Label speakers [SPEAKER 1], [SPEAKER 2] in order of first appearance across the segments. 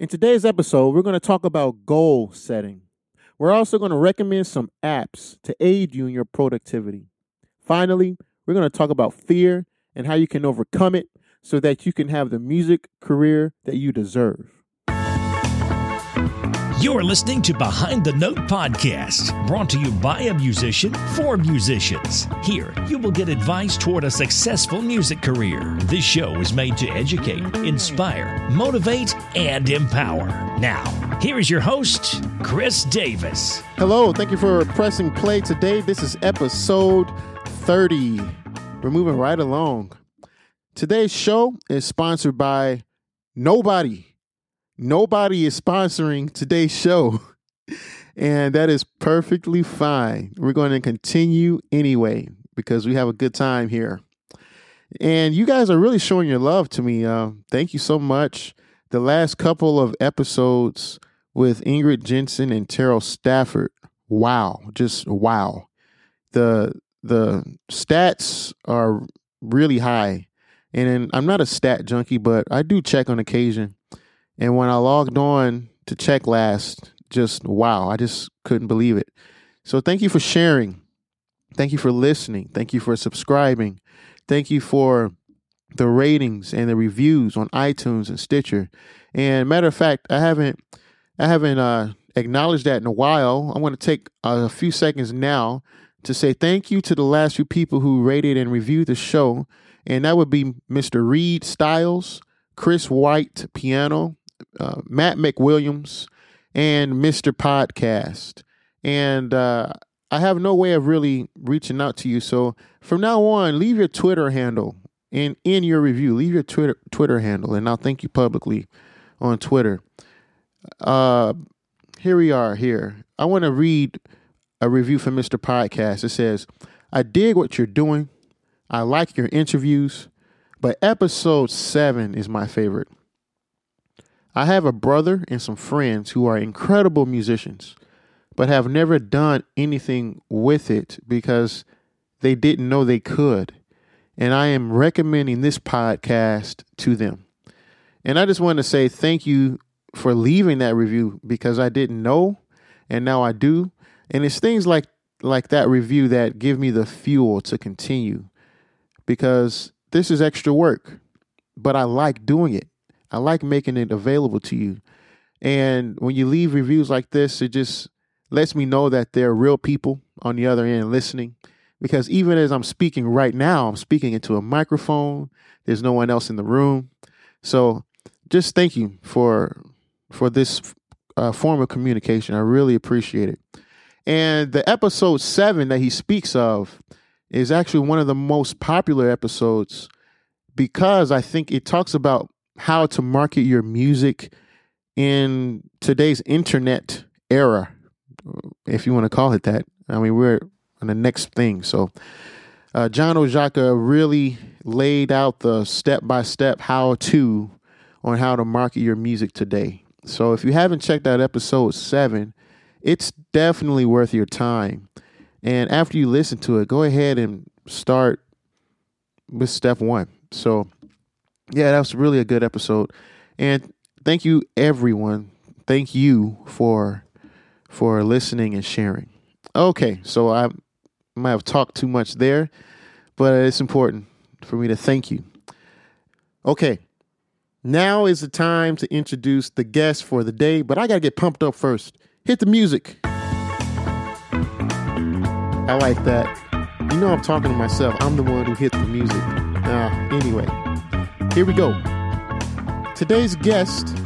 [SPEAKER 1] In today's episode, we're going to talk about goal setting. We're also going to recommend some apps to aid you in your productivity. Finally, we're going to talk about fear and how you can overcome it so that you can have the music career that you deserve.
[SPEAKER 2] You're listening to Behind the Note podcast, brought to you by a musician for musicians. Here, you will get advice toward a successful music career. This show is made to educate, inspire, motivate, and empower. Now, here is your host, Chris Davis.
[SPEAKER 1] Hello, thank you for pressing play today. This is episode 30. We're moving right along. Today's show is sponsored by Nobody. Nobody is sponsoring today's show, and that is perfectly fine. We're going to continue anyway because we have a good time here. And you guys are really showing your love to me. Uh, thank you so much. The last couple of episodes with Ingrid Jensen and Terrell Stafford, wow, just wow. The the stats are really high. And I'm not a stat junkie, but I do check on occasion. And when I logged on to check last, just wow, I just couldn't believe it. So thank you for sharing. Thank you for listening. Thank you for subscribing. Thank you for the ratings and the reviews on iTunes and Stitcher. And matter of fact, I haven't I haven't uh, acknowledged that in a while. I'm going to take a few seconds now to say thank you to the last few people who rated and reviewed the show. And that would be Mr. Reed Styles, Chris White Piano, uh, Matt McWilliams, and Mr. Podcast. And uh, I have no way of really reaching out to you. So from now on, leave your Twitter handle in in your review. Leave your Twitter Twitter handle, and I'll thank you publicly on Twitter. Uh, here we are. Here, I want to read a review from Mr. Podcast. It says, "I dig what you're doing. I like your interviews, but episode seven is my favorite. I have a brother and some friends who are incredible musicians, but have never done anything with it because they didn't know they could. And I am recommending this podcast to them. And I just want to say thank you for leaving that review because I didn't know and now I do. And it's things like like that review that give me the fuel to continue because this is extra work, but I like doing it. I like making it available to you. And when you leave reviews like this, it just lets me know that there are real people on the other end listening. Because even as I'm speaking right now, I'm speaking into a microphone. There's no one else in the room. So just thank you for for this uh, form of communication. I really appreciate it. And the episode seven that he speaks of is actually one of the most popular episodes because I think it talks about how to market your music in today's internet era, if you want to call it that. I mean, we're on the next thing. So, uh, John Oszajca really laid out the step by step how to on how to market your music today. So, if you haven't checked out episode seven, it's definitely worth your time. And after you listen to it, go ahead and start with step one. So, yeah, that was really a good episode. And thank you everyone. Thank you for for listening and sharing. Okay, so I might have talked too much there, but it's important for me to thank you. Okay. Now is the time to introduce the guest for the day, but I got to get pumped up first. Hit the music. I like that. You know I'm talking to myself. I'm the one who hit the music. Uh, anyway, here we go. Today's guest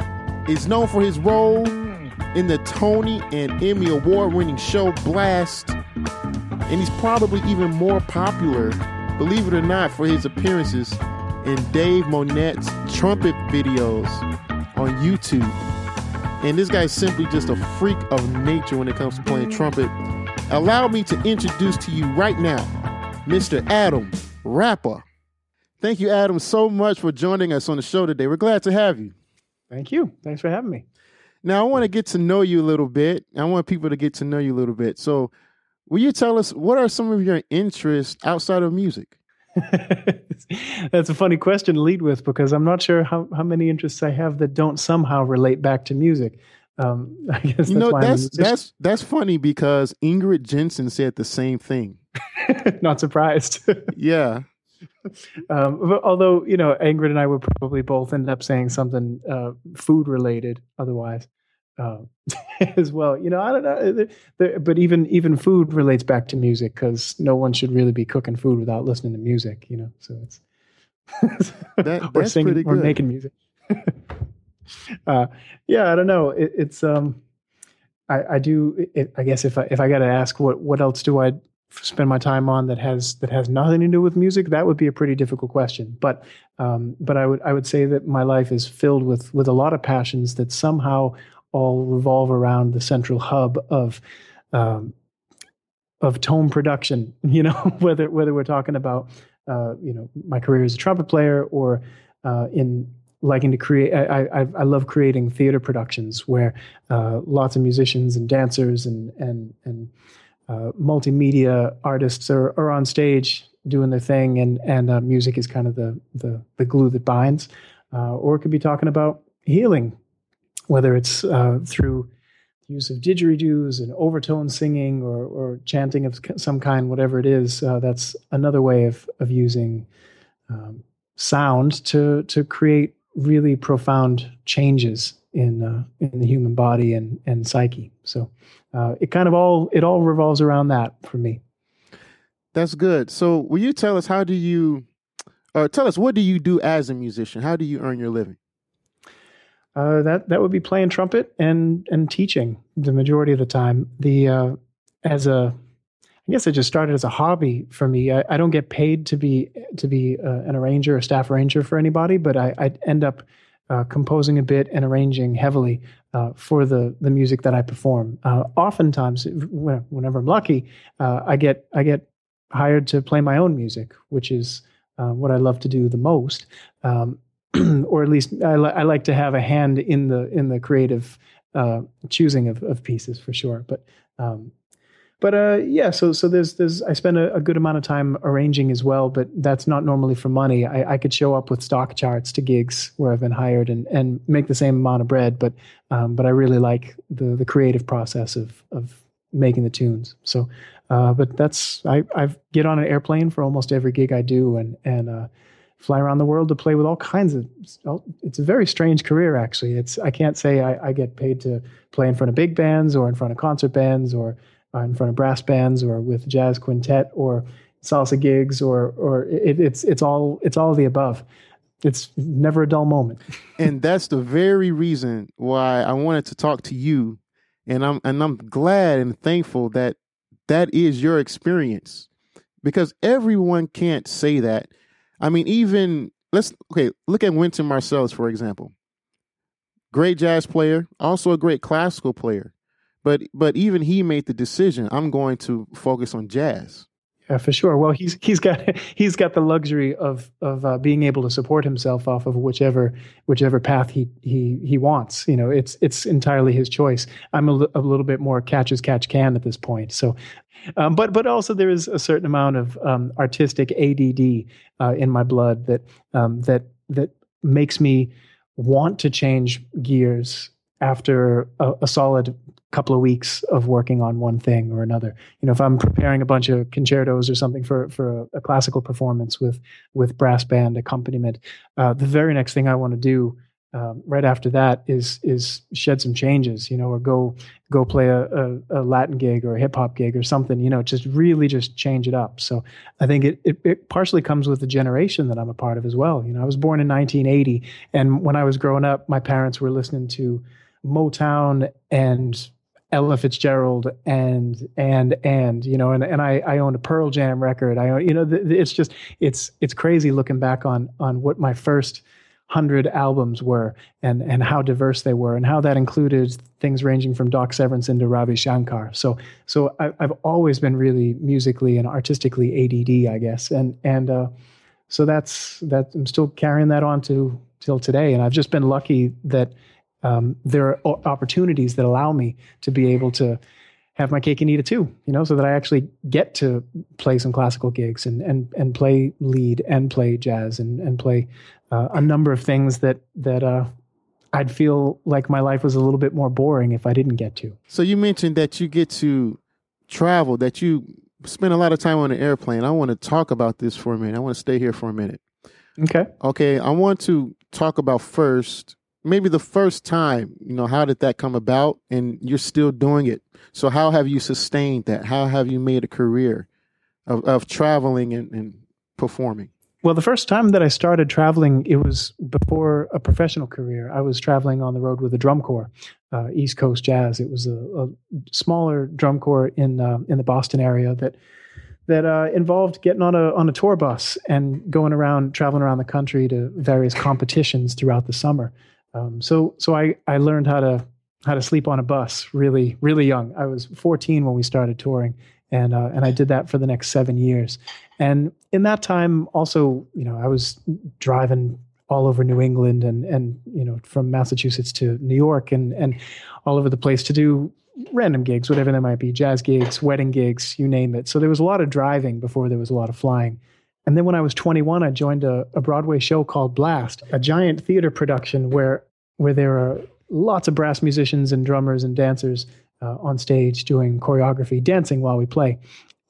[SPEAKER 1] is known for his role in the Tony and Emmy award winning show Blast, and he's probably even more popular, believe it or not, for his appearances in Dave Monette's trumpet videos on YouTube. And this guy's simply just a freak of nature when it comes to playing trumpet. Allow me to introduce to you right now Mr. Adam Rapa. Thank you, Adam, so much for joining us on the show today. We're glad to have you.
[SPEAKER 3] Thank you. Thanks for having me.
[SPEAKER 1] Now, I want to get to know you a little bit. I want people to get to know you a little bit. So, will you tell us what are some of your interests outside of music?
[SPEAKER 3] That's a funny question to lead with because I'm not sure how, how many interests I have that don't somehow relate back to music. Um, I guess that's
[SPEAKER 1] You know, that's that's that's funny because Ingrid Jensen said the same thing.
[SPEAKER 3] not surprised.
[SPEAKER 1] Yeah.
[SPEAKER 3] Um, although you know, Ingrid and I would probably both end up saying something uh, food related otherwise. Uh, as well, you know, I don't know, the, but even even food relates back to music because no one should really be cooking food without listening to music, you know. So it's
[SPEAKER 1] That-
[SPEAKER 3] or singing or making music. uh, yeah, I don't know. It, it's um, I, I do. It, I guess if I if I got to ask what what else do I spend my time on that has that has nothing to do with music, that would be a pretty difficult question. But um, but I would I would say that my life is filled with with a lot of passions that somehow all revolve around the central hub of um, of tone production. You know, whether whether we're talking about uh, you know my career as a trumpet player or uh, in liking to create. I, I I love creating theater productions where uh, lots of musicians and dancers and and and uh, multimedia artists are, are on stage doing their thing, and and uh, music is kind of the the the glue that binds. Uh, or it could be talking about healing, whether it's uh, through use of didgeridoos and overtone singing or, or chanting of some kind, whatever it is. Uh, that's another way of of using um, sound to to create really profound changes in uh, in the human body and and psyche. So uh, it kind of all it all revolves around that for me.
[SPEAKER 1] That's good. So, will you tell us how do you, or tell us what do you do as a musician? How do you earn your living?
[SPEAKER 3] Uh, that that would be playing trumpet and and teaching the majority of the time. The uh, as a I guess it just started as a hobby for me. I, I don't get paid to be to be uh, an arranger or staff arranger for anybody, but I, I end up uh, composing a bit and arranging heavily uh, for the the music that I perform. Uh, oftentimes, whenever I'm lucky, uh, I get I get hired to play my own music, which is uh, what I love to do the most. Um, or at least I, li- I like to have a hand in the in the creative uh, choosing of, of pieces for sure. But um, but uh, yeah, so so there's there's I spend a, a good amount of time arranging as well, but that's not normally for money. I, I could show up with stock charts to gigs where I've been hired and and make the same amount of bread, but um, but I really like the the creative process of of making the tunes. So, uh, but that's I I get on an airplane for almost every gig I do, and and uh, fly around the world to play with all kinds of. It's a very strange career, actually. It's I can't say I, I get paid to play in front of big bands or in front of concert bands or uh, in front of brass bands or with jazz quintet or salsa gigs or or it, it's it's all it's all the above. It's never a dull moment.
[SPEAKER 1] and that's the very reason why I wanted to talk to you, and I'm and I'm glad and thankful that that is your experience, because everyone can't say that. I mean, even let's okay, look at Wynton Marsalis for example. Great jazz player, also a great classical player, but but even he made the decision. I'm going to focus on jazz.
[SPEAKER 3] Yeah, for sure. Well, he's he's got he's got the luxury of of uh, being able to support himself off of whichever whichever path he he he wants. You know, it's it's entirely his choice. I'm a, a little bit more catch as catch can at this point. So, um, but but also there is a certain amount of um, artistic ADD uh, in my blood that um, that that makes me want to change gears after a, a solid couple of weeks of working on one thing or another. You know, if I'm preparing a bunch of concertos or something for for a, a classical performance with with brass band accompaniment, uh, the very next thing I want to do um, right after that is is shed some changes. You know, or go go play a, a, a Latin gig or a hip hop gig or something. You know, just really just change it up. So I think it, it it partially comes with the generation that I'm a part of as well. You know, I was born in 1980, and when I was growing up, my parents were listening to Motown and Ella Fitzgerald and and and you know and and I I owned a Pearl Jam record. I you know it's just it's it's crazy looking back on on what my first hundred albums were and and how diverse they were and how that included things ranging from Doc Severinsen to Ravi Shankar. So so I, I've always been really musically and artistically ADD, I guess, and and uh, so that's that I'm still carrying that on to till today, and I've just been lucky that um, there are opportunities that allow me to be able to have my cake and eat it too, you know, so that I actually get to play some classical gigs and and and play lead and play jazz and and play uh, a number of things that that uh, I'd feel like my life was a little bit more boring if I didn't get to.
[SPEAKER 1] So you mentioned that you get to travel, that you spend a lot of time on an airplane. I want to talk about this for a minute. I want to stay here for a minute.
[SPEAKER 3] Okay.
[SPEAKER 1] Okay. I want to talk about first, maybe the first time, you know, how did that come about? And you're still doing it. So how have you sustained that? How have you made a career of, of traveling and, and performing?
[SPEAKER 3] Well, the first time that I started traveling, it was before a professional career. I was traveling on the road with a drum corps, uh, East Coast Jazz. It was a, a smaller drum corps in uh, in the Boston area that that uh, involved getting on a on a tour bus and going around, traveling around the country to various competitions throughout the summer. Um, so so I I learned how to how to sleep on a bus really really young. I was 14 when we started touring, and uh, and I did that for the next seven years. And in that time, also, you know, I was driving all over New England and and you know from Massachusetts to New York and and all over the place to do random gigs, whatever they might be, jazz gigs, wedding gigs, you name it. So there was a lot of driving before there was a lot of flying. And then when I was 21, I joined a, a Broadway show called Blast, a giant theater production where where there are lots of brass musicians and drummers and dancers uh, on stage doing choreography, dancing while we play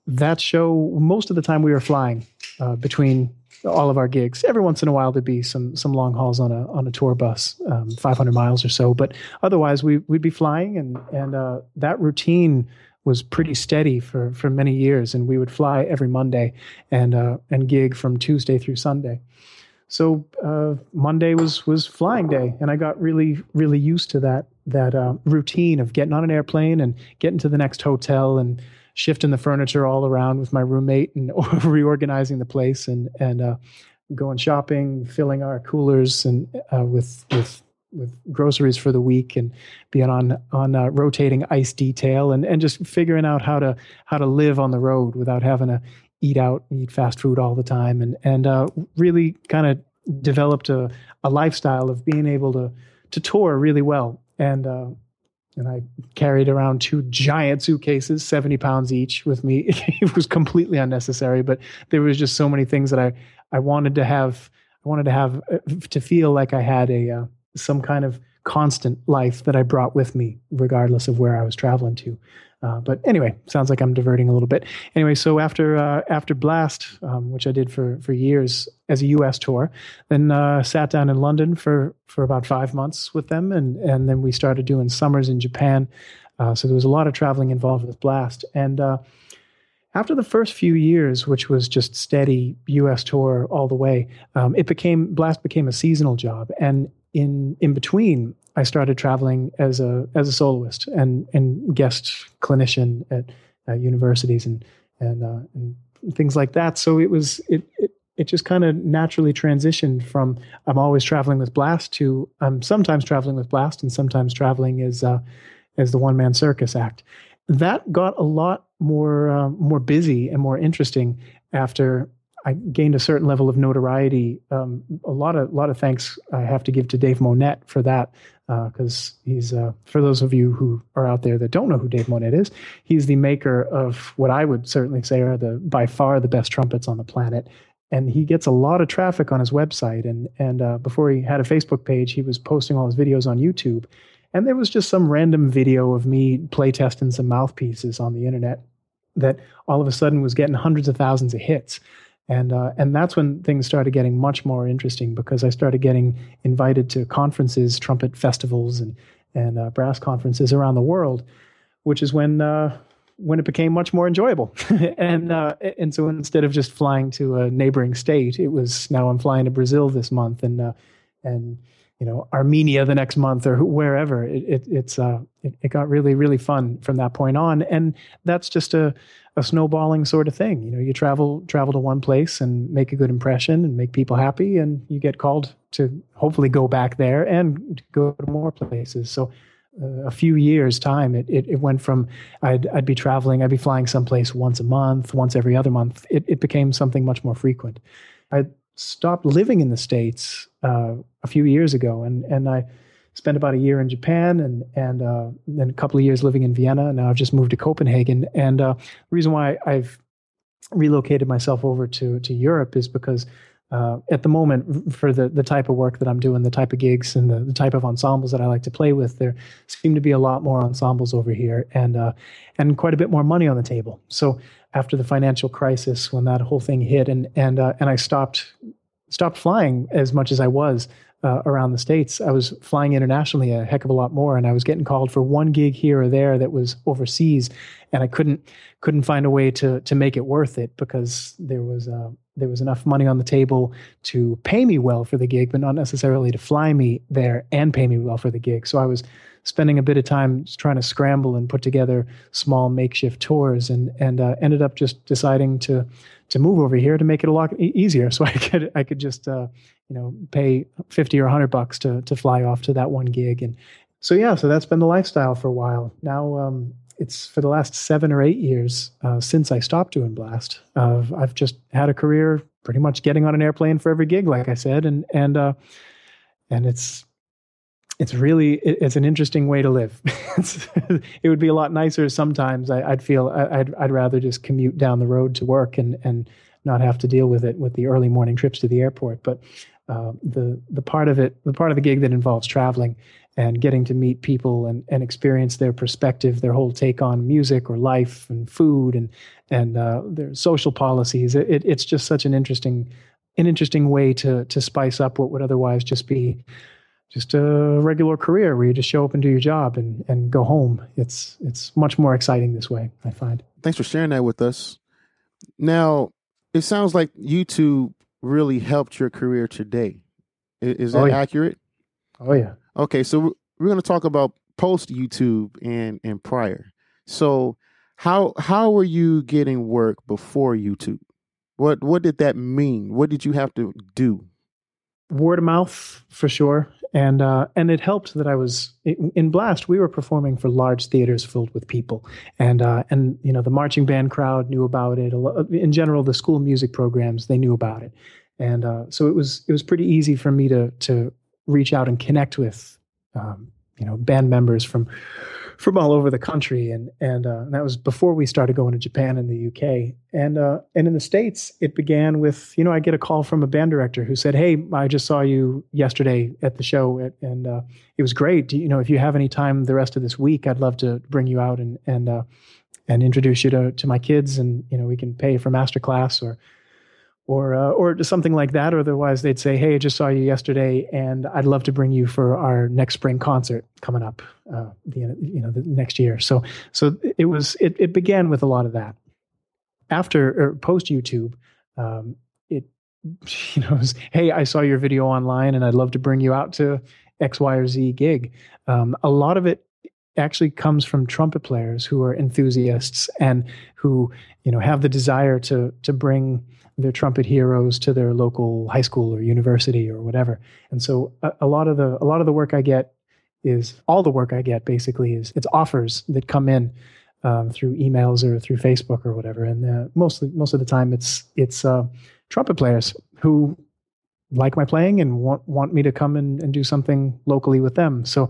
[SPEAKER 3] that show, most of the time we were flying uh, between all of our gigs. Every once in a while, there'd be some some long hauls on a on a tour bus, um, 500 miles or so. But otherwise, we we'd be flying, and and uh, that routine was pretty steady for for many years. And we would fly every Monday and uh, and gig from Tuesday through Sunday. So uh, Monday was was flying day, and I got really really used to that that uh, routine of getting on an airplane and getting to the next hotel and shifting the furniture all around with my roommate and reorganizing the place and and uh, going shopping, filling our coolers and uh, with with with groceries for the week and being on on uh, rotating ice detail and and just figuring out how to how to live on the road without having to eat out and eat fast food all the time and and uh, really kind of developed a, a lifestyle of being able to to tour really well and uh, and I carried around two giant suitcases, 70 pounds each with me. it was completely unnecessary, but there was just so many things that I, I wanted to have, I wanted to have uh, to feel like I had a, uh, some kind of constant life that I brought with me, regardless of where I was traveling to. Uh, but anyway, sounds like I'm diverting a little bit. Anyway, so after uh, after Blast, um, which I did for for years as a U.S. tour, then uh, sat down in London for for about five months with them, and and then we started doing summers in Japan. Uh, so there was a lot of traveling involved with Blast, and uh, after the first few years, which was just steady U.S. tour all the way, um, it became Blast became a seasonal job, and in in between, I started traveling as a as a soloist and and guest clinician at, universities and and, uh, and things like that. So it was it it, it just kind of naturally transitioned from I'm always traveling with Blast to I'm sometimes traveling with Blast and sometimes traveling as uh, as the one man circus act. That got a lot more uh, more busy and more interesting after I gained a certain level of notoriety. Um, a lot of lot of thanks I have to give to Dave Monette for that because uh, he's uh, for those of you who are out there that don't know who Dave Monette is, he's the maker of what I would certainly say are the by far the best trumpets on the planet. And he gets a lot of traffic on his website. And and uh, before he had a Facebook page, he was posting all his videos on YouTube. And there was just some random video of me playtesting some mouthpieces on the internet that all of a sudden was getting hundreds of thousands of hits and uh, and that's when things started getting much more interesting because I started getting invited to conferences, trumpet festivals, and and uh, brass conferences around the world, which is when uh, when it became much more enjoyable. and uh, and so instead of just flying to a neighboring state, it was now I'm flying to Brazil this month, and uh, and you know Armenia the next month or wherever. It, it it's uh it, it got really really fun from that point on, and that's just a a snowballing sort of thing. You know, you travel travel to one place and make a good impression and make people happy, and you get called to hopefully go back there and go to more places. So. Uh, a few years time it, it, it went from I'd, I'd be traveling i'd be flying someplace once a month once every other month it, it became something much more frequent i stopped living in the states uh, a few years ago and, and i spent about a year in Japan and and uh, then a couple of years living in Vienna. Now I've just moved to Copenhagen. And uh, the reason why I've relocated myself over to to Europe is because uh, at the moment for the the type of work that I'm doing, the type of gigs and the, the type of ensembles that I like to play with, there seem to be a lot more ensembles over here and uh, and quite a bit more money on the table. So after the financial crisis, when that whole thing hit, and and uh, and I stopped stopped flying as much as I was uh, around the states. I was flying internationally a heck of a lot more, and I was getting called for one gig here or there that was overseas, and I couldn't couldn't find a way to to make it worth it because there was uh, there was enough money on the table to pay me well for the gig, but not necessarily to fly me there and pay me well for the gig. So I was spending a bit of time trying to scramble and put together small makeshift tours, and and uh, ended up just deciding to to move over here to make it a lot easier, so I could I could just uh, you know pay fifty or hundred bucks to to fly off to that one gig, and so yeah, so that's been the lifestyle for a while. Now um, it's for the last seven or eight years uh, since I stopped doing blast. Uh, I've just had a career pretty much getting on an airplane for every gig, like I said, and and uh, and it's it's really it's an interesting way to live. it would be a lot nicer sometimes. I, would feel I'd I'd rather just commute down the road to work and and not have to deal with it with the early morning trips to the airport. But uh, the the part of it, the part of the gig that involves traveling and getting to meet people and, and experience their perspective, their whole take on music or life and food and and uh, their social policies. It, it's just such an interesting an interesting way to to spice up what would otherwise just be just a regular career where you just show up and do your job and, and go home. It's it's much more exciting this way, I find.
[SPEAKER 1] Thanks for sharing that with us. Now, it sounds like YouTube really helped your career today. Is, that oh, yeah. accurate?
[SPEAKER 3] Oh yeah.
[SPEAKER 1] Okay, so we're going to talk about post YouTube and and prior. So, how how were you getting work before YouTube? What what did that mean? What did you have to do?
[SPEAKER 3] Word of mouth for sure and uh, and it helped that I was in Blast. We were performing for large theaters filled with people, and uh, and you know the marching band crowd knew about it. In general, the school music programs they knew about it, and uh, so it was it was pretty easy for me to to reach out and connect with um, you know band members from from all over the country, and and, uh, and, that was before we started going to Japan and the UK, and uh, and in the states, it began with you know I get a call from a band director who said, "Hey, I just saw you yesterday at the show, at, and uh, it was great. You know if you have any time the rest of this week, I'd love to bring you out and and uh, and introduce you to to my kids, and you know we can pay for master class or." Or uh, or something like that. Otherwise, they'd say, "Hey, I just saw you yesterday, and I'd love to bring you for our next spring concert coming up, uh, the you know the next year." So so it was it it began with a lot of that. After or post YouTube, um, it you know was, "Hey, I saw your video online, and I'd love to bring you out to X, Y, or Z gig." Um, a lot of it actually comes from trumpet players who are enthusiasts and who you know have the desire to to bring their trumpet heroes to their local high school or university or whatever. And so a, a, lot of the a lot of the work I get is all the work I get basically is it's offers that come in um, through emails or through Facebook or whatever. And uh, mostly most of the time it's it's uh, trumpet players who like my playing and want want me to come and, and do something locally with them. So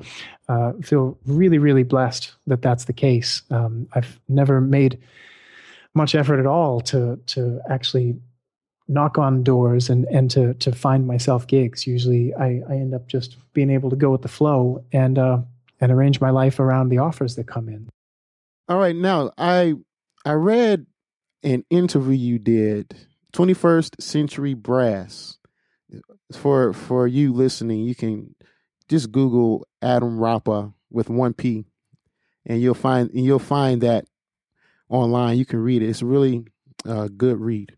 [SPEAKER 3] uh, feel really really blessed that that's the case. Um, I've never made much effort at all to to actually knock on doors and and to to find myself gigs. Usually, I I end up just being able to go with the flow and uh, and arrange my life around the offers that come in.
[SPEAKER 1] All right, now I I read an interview you did, Twenty First Century Brass. For for you listening, you can just Google Adam Rapa with one P, and you'll find and you'll find that online. You can read it. It's really a good read.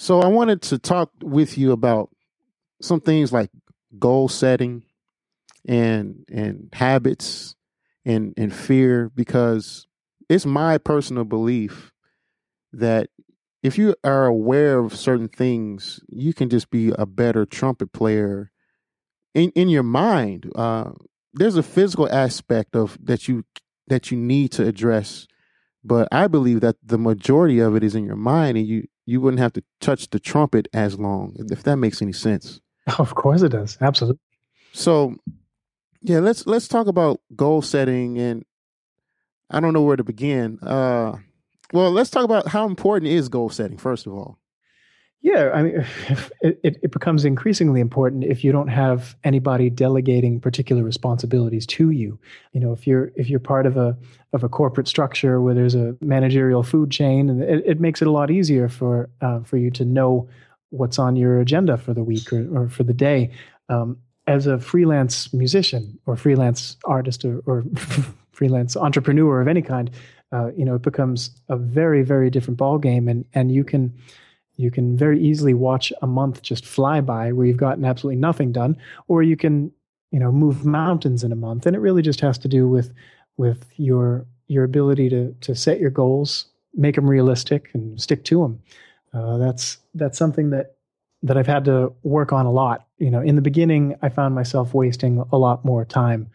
[SPEAKER 1] So I wanted to talk with you about some things like goal setting and and habits and and fear because it's my personal belief that if you are aware of certain things, you can just be a better trumpet player in in your mind. Uh, there's a physical aspect of that you that you need to address, but I believe that the majority of it is in your mind, and you you wouldn't have to touch the trumpet as long, if that makes any sense.
[SPEAKER 3] Of course it does. Absolutely.
[SPEAKER 1] So Yeah, let's let's talk about goal setting and I don't know where to begin. Uh well, let's talk about how important is goal setting first of all.
[SPEAKER 3] Yeah, I mean, it, it, becomes increasingly important if you don't have anybody delegating particular responsibilities to you. You know, if you're if you're part of a of a corporate structure where there's a managerial food chain, and it, it makes it a lot easier for uh, for you to know what's on your agenda for the week or, or for the day. Um, as a freelance musician or freelance artist or, or freelance entrepreneur of any kind, uh, you know, it becomes a very very different ball game, and and you can you can very easily watch a month just fly by where you've gotten absolutely nothing done, or you can, you know, move mountains in a month. And it really just has to do with with your your ability to to set your goals, make them realistic, and stick to them. Uh, that's that's something that that I've had to work on a lot. You know, in the beginning, I found myself wasting a lot more time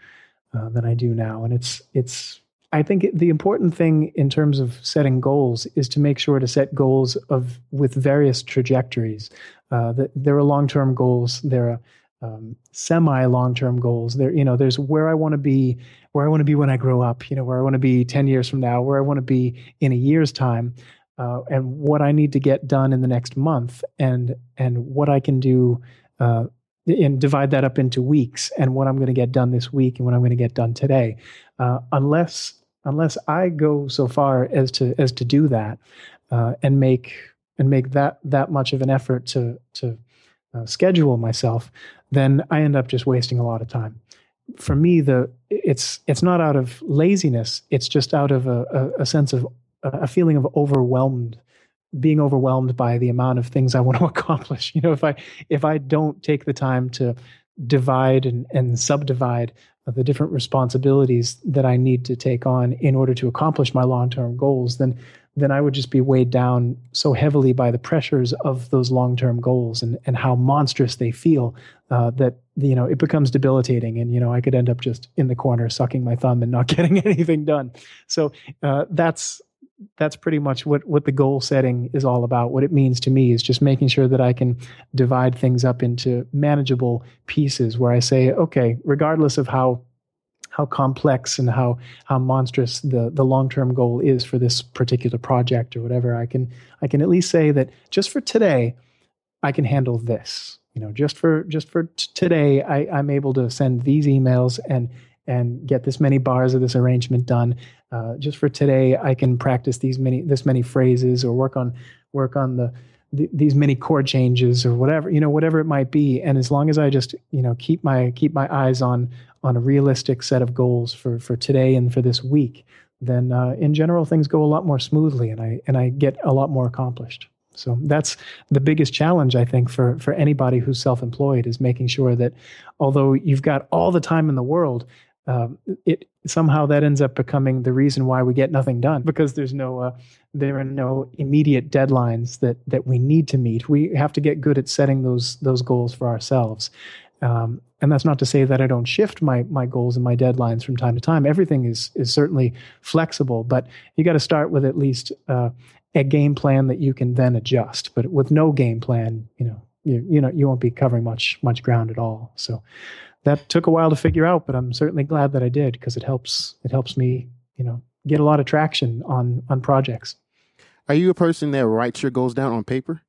[SPEAKER 3] uh, than I do now, and it's it's I think the important thing in terms of setting goals is to make sure to set goals of with various trajectories. Uh, that there are long-term goals. There are um, semi long-term goals. There, you know, there's where I want to be, where I want to be when I grow up. You know, where I want to be ten years from now, where I want to be in a year's time, uh, and what I need to get done in the next month, and and what I can do. Uh, and divide that up into weeks and what I'm going to get done this week and what I'm going to get done today. Uh, unless unless I go so far as to as to do that uh, and make and make that that much of an effort to to uh, schedule myself, then I end up just wasting a lot of time. For me, the it's it's not out of laziness; it's just out of a, a, a sense of a feeling of overwhelmed being overwhelmed by the amount of things I want to accomplish. You know, if I if I don't take the time to divide and, and subdivide the different responsibilities that I need to take on in order to accomplish my long-term goals, then then I would just be weighed down so heavily by the pressures of those long-term goals and and how monstrous they feel uh, that you know it becomes debilitating, and you know I could end up just in the corner sucking my thumb and not getting anything done. So uh, that's that's pretty much what what the goal setting is all about. What it means to me is just making sure that I can divide things up into manageable pieces where I say, okay, regardless of how how complex and how how monstrous the the long term goal is for this particular project or whatever, I can I can at least say that just for today, I can handle this. You know, just for just for t- today, I, I'm able to send these emails and and get this many bars of this arrangement done. Uh, just for today, I can practice these many this many phrases or work on work on the, the, these many chord changes or whatever you know whatever it might be. And as long as I just you know keep my keep my eyes on on a realistic set of goals for for today and for this week, then uh, in general things go a lot more smoothly, and I and I get a lot more accomplished. So that's the biggest challenge I think for for anybody who's self-employed is making sure that although you've got all the time in the world, um, it somehow that ends up becoming the reason why we get nothing done because there's no uh, there are no immediate deadlines that that we need to meet. We have to get good at setting those those goals for ourselves. Um, and that's not to say that I don't shift my my goals and my deadlines from time to time. Everything is is certainly flexible, but you got to start with at least uh, a game plan that you can then adjust. But with no game plan, you know, you you know you won't be covering much much ground at all. So that took a while to figure out, but I'm certainly glad that I did because it helps it helps me, you know, get a lot of traction on on projects.
[SPEAKER 1] Are you a person that writes your goals down on paper?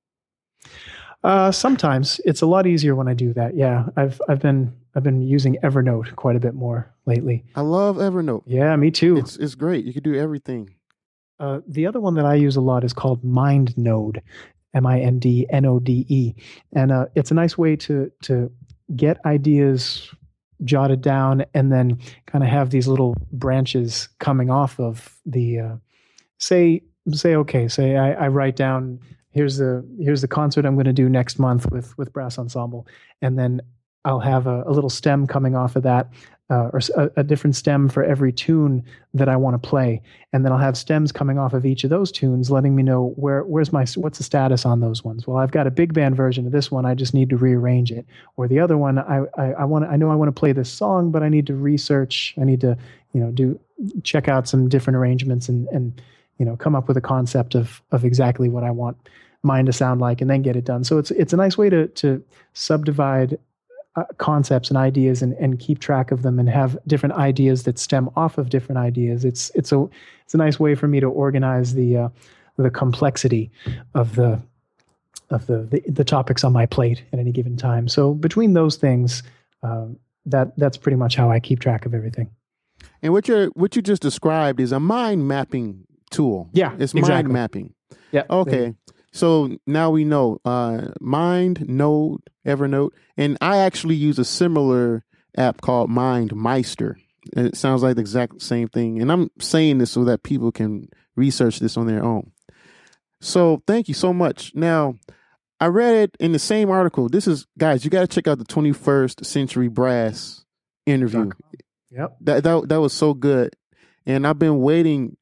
[SPEAKER 3] Uh, sometimes it's a lot easier when I do that. Yeah, I've I've been I've been using Evernote quite a bit more lately.
[SPEAKER 1] I love Evernote.
[SPEAKER 3] Yeah, me too.
[SPEAKER 1] It's it's great. You can do everything.
[SPEAKER 3] Uh, the other one that I use a lot is called MindNode, M I N D N O D E, and uh, it's a nice way to to get ideas jotted down and then kind of have these little branches coming off of the uh, say say okay say I, I write down here's the here's the concert I'm going to do next month with with brass ensemble and then I'll have a, a little stem coming off of that uh, or a, a, different stem for every tune that I want to play, and then I'll have stems coming off of each of those tunes, letting me know where where's my what's the status on those ones. Well, I've got a big band version of this one. I just need to rearrange it. Or the other one, I I, I want I know I want to play this song, but I need to research. I need to you know do check out some different arrangements and and you know come up with a concept of of exactly what I want mine to sound like, and then get it done. So it's it's a nice way to to subdivide uh, concepts and ideas and, and keep track of them and have different ideas that stem off of different ideas. It's it's a it's a nice way for me to organize the uh, the complexity of the of the, the, the topics on my plate at any given time. So between those things, um, that that's pretty much how I keep track of everything.
[SPEAKER 1] And what you what you just described is a mind mapping tool.
[SPEAKER 3] Yeah,
[SPEAKER 1] it's
[SPEAKER 3] exactly.
[SPEAKER 1] mind mapping.
[SPEAKER 3] Yeah.
[SPEAKER 1] Okay. So now we know uh, Mind, Node, Evernote, and I actually use a similar app called Mind Meister. It sounds like the exact same thing, and I'm saying this so that people can research this on their own. So thank you so much. Now, I read it in the same article. This is guys, you got to check out the 21st Century Brass interview.
[SPEAKER 3] Yep.
[SPEAKER 1] That that that was so good. And I've been waiting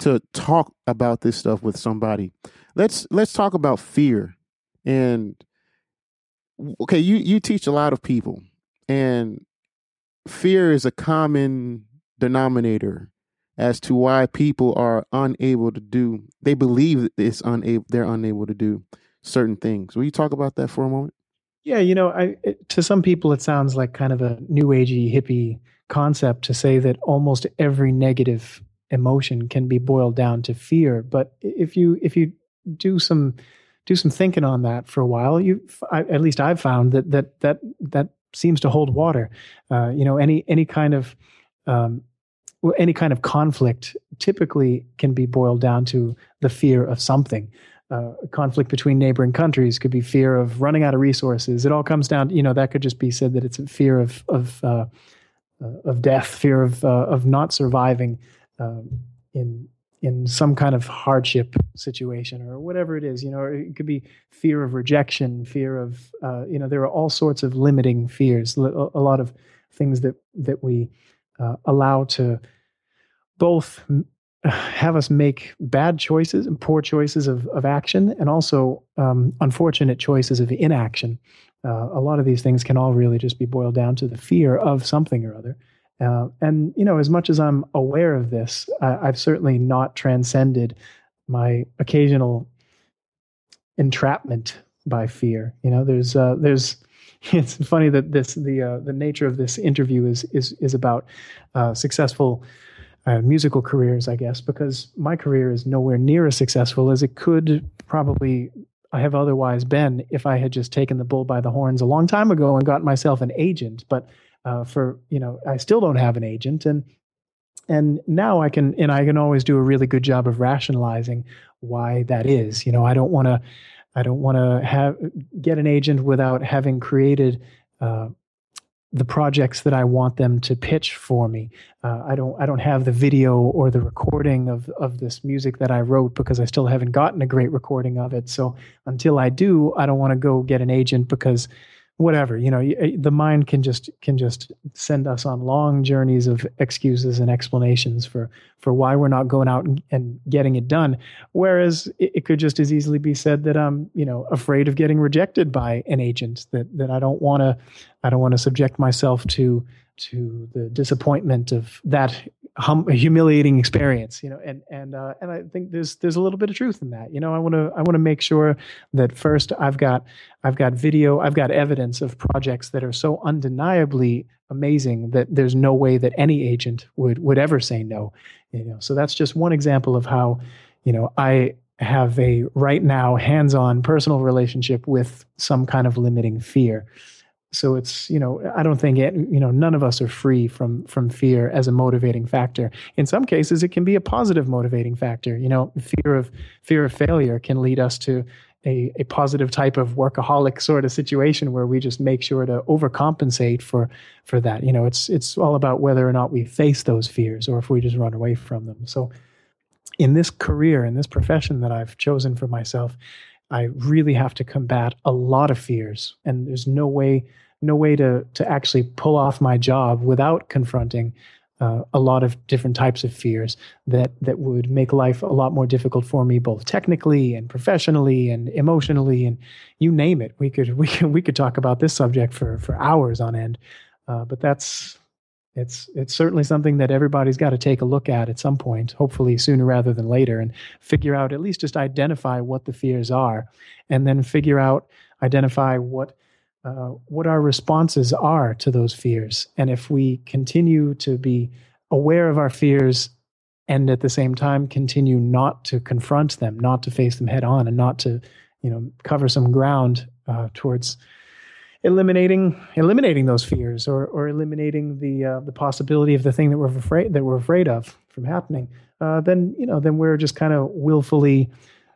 [SPEAKER 1] to talk about this stuff with somebody. Let's let's talk about fear. And okay, you you teach a lot of people and fear is a common denominator as to why people are unable to do they believe it's unable they're unable to do certain things. Will you talk about that for a moment?
[SPEAKER 3] Yeah, you know, I it, to some people it sounds like kind of a new agey hippie concept to say that almost every negative emotion can be boiled down to fear. But if you if you do some do some thinking on that for a while, you at least I've found that that that that seems to hold water. Uh, you know, any any kind of um, any kind of conflict typically can be boiled down to the fear of something. Uh, conflict between neighboring countries could be fear of running out of resources. It all comes down, you know, that could just be said that it's a fear of of uh, uh of death, fear of uh, of not surviving um, in in some kind of hardship situation or whatever it is. You know, it could be fear of rejection, fear of uh, you know, there are all sorts of limiting fears. A lot of things that that we allow to both have us make bad choices and poor choices of, of action and also um, unfortunate choices of inaction. Uh, a lot of these things can all really just be boiled down to the fear of something or other. Uh, and, you know, as much as I'm aware of this, I, I've certainly not transcended my occasional entrapment by fear. You know, there's, uh, there's, it's funny that this, the, uh, the nature of this interview is, is, is about uh, successful uh, musical careers, I guess, because my career is nowhere near as successful as it could probably I have otherwise been if I had just taken the bull by the horns a long time ago and gotten myself an agent. But uh, for you know, I still don't have an agent, and and now I can and I can always do a really good job of rationalizing why that is. You know, I don't want to I don't want to have get an agent without having created. Uh, the projects that I want them to pitch for me. Uh, I don't I don't have the video or the recording of of this music that I wrote because I still haven't gotten a great recording of it. So until I do, I don't want to go get an agent because whatever you know eh, the mind can just can just send us on long journeys of excuses and explanations for for why we're not going out and, and getting it done. Whereas it, it, could just as easily be said that i'm you know afraid of getting rejected by an agent that that i don't want to i don't want to subject myself to to the disappointment of that hum, humiliating experience, you know, and and uh, and I think there's there's a little bit of truth in that. You know, I want to I want to make sure that first I've got I've got video, I've got evidence of projects that are so undeniably amazing that there's no way that any agent would would ever say no. You know, so that's just one example of how, you know, I have a right now hands-on personal relationship with some kind of limiting fear so it's you know i don't think it, you know none of us are free from from fear as a motivating factor. In some cases it can be a positive motivating factor. You know fear of fear of failure can lead us to a, a positive type of workaholic sort of situation where we just make sure to overcompensate for for that. You know it's it's all about whether or not we face those fears or if we just run away from them. So in this career in this profession that i've chosen for myself I really have to combat a lot of fears, and there's no way no way to to actually pull off my job without confronting uh, a lot of different types of fears that that would make life a lot more difficult for me, both technically and professionally and emotionally, and you name it. We could we could we could talk about this subject for for hours on end, uh, but that's it's it's certainly something that everybody's got to take a look at at some point, hopefully sooner rather than later, and figure out at least just identify what the fears are, and then figure out identify what uh, what our responses are to those fears. And if we continue to be aware of our fears and at the same time continue not to confront them, not to face them head on, and not to, you know, cover some ground uh, towards eliminating eliminating those fears or or eliminating the uh, the possibility of the thing that we're afraid that we're afraid of from happening, uh, then you know then we're just kind of willfully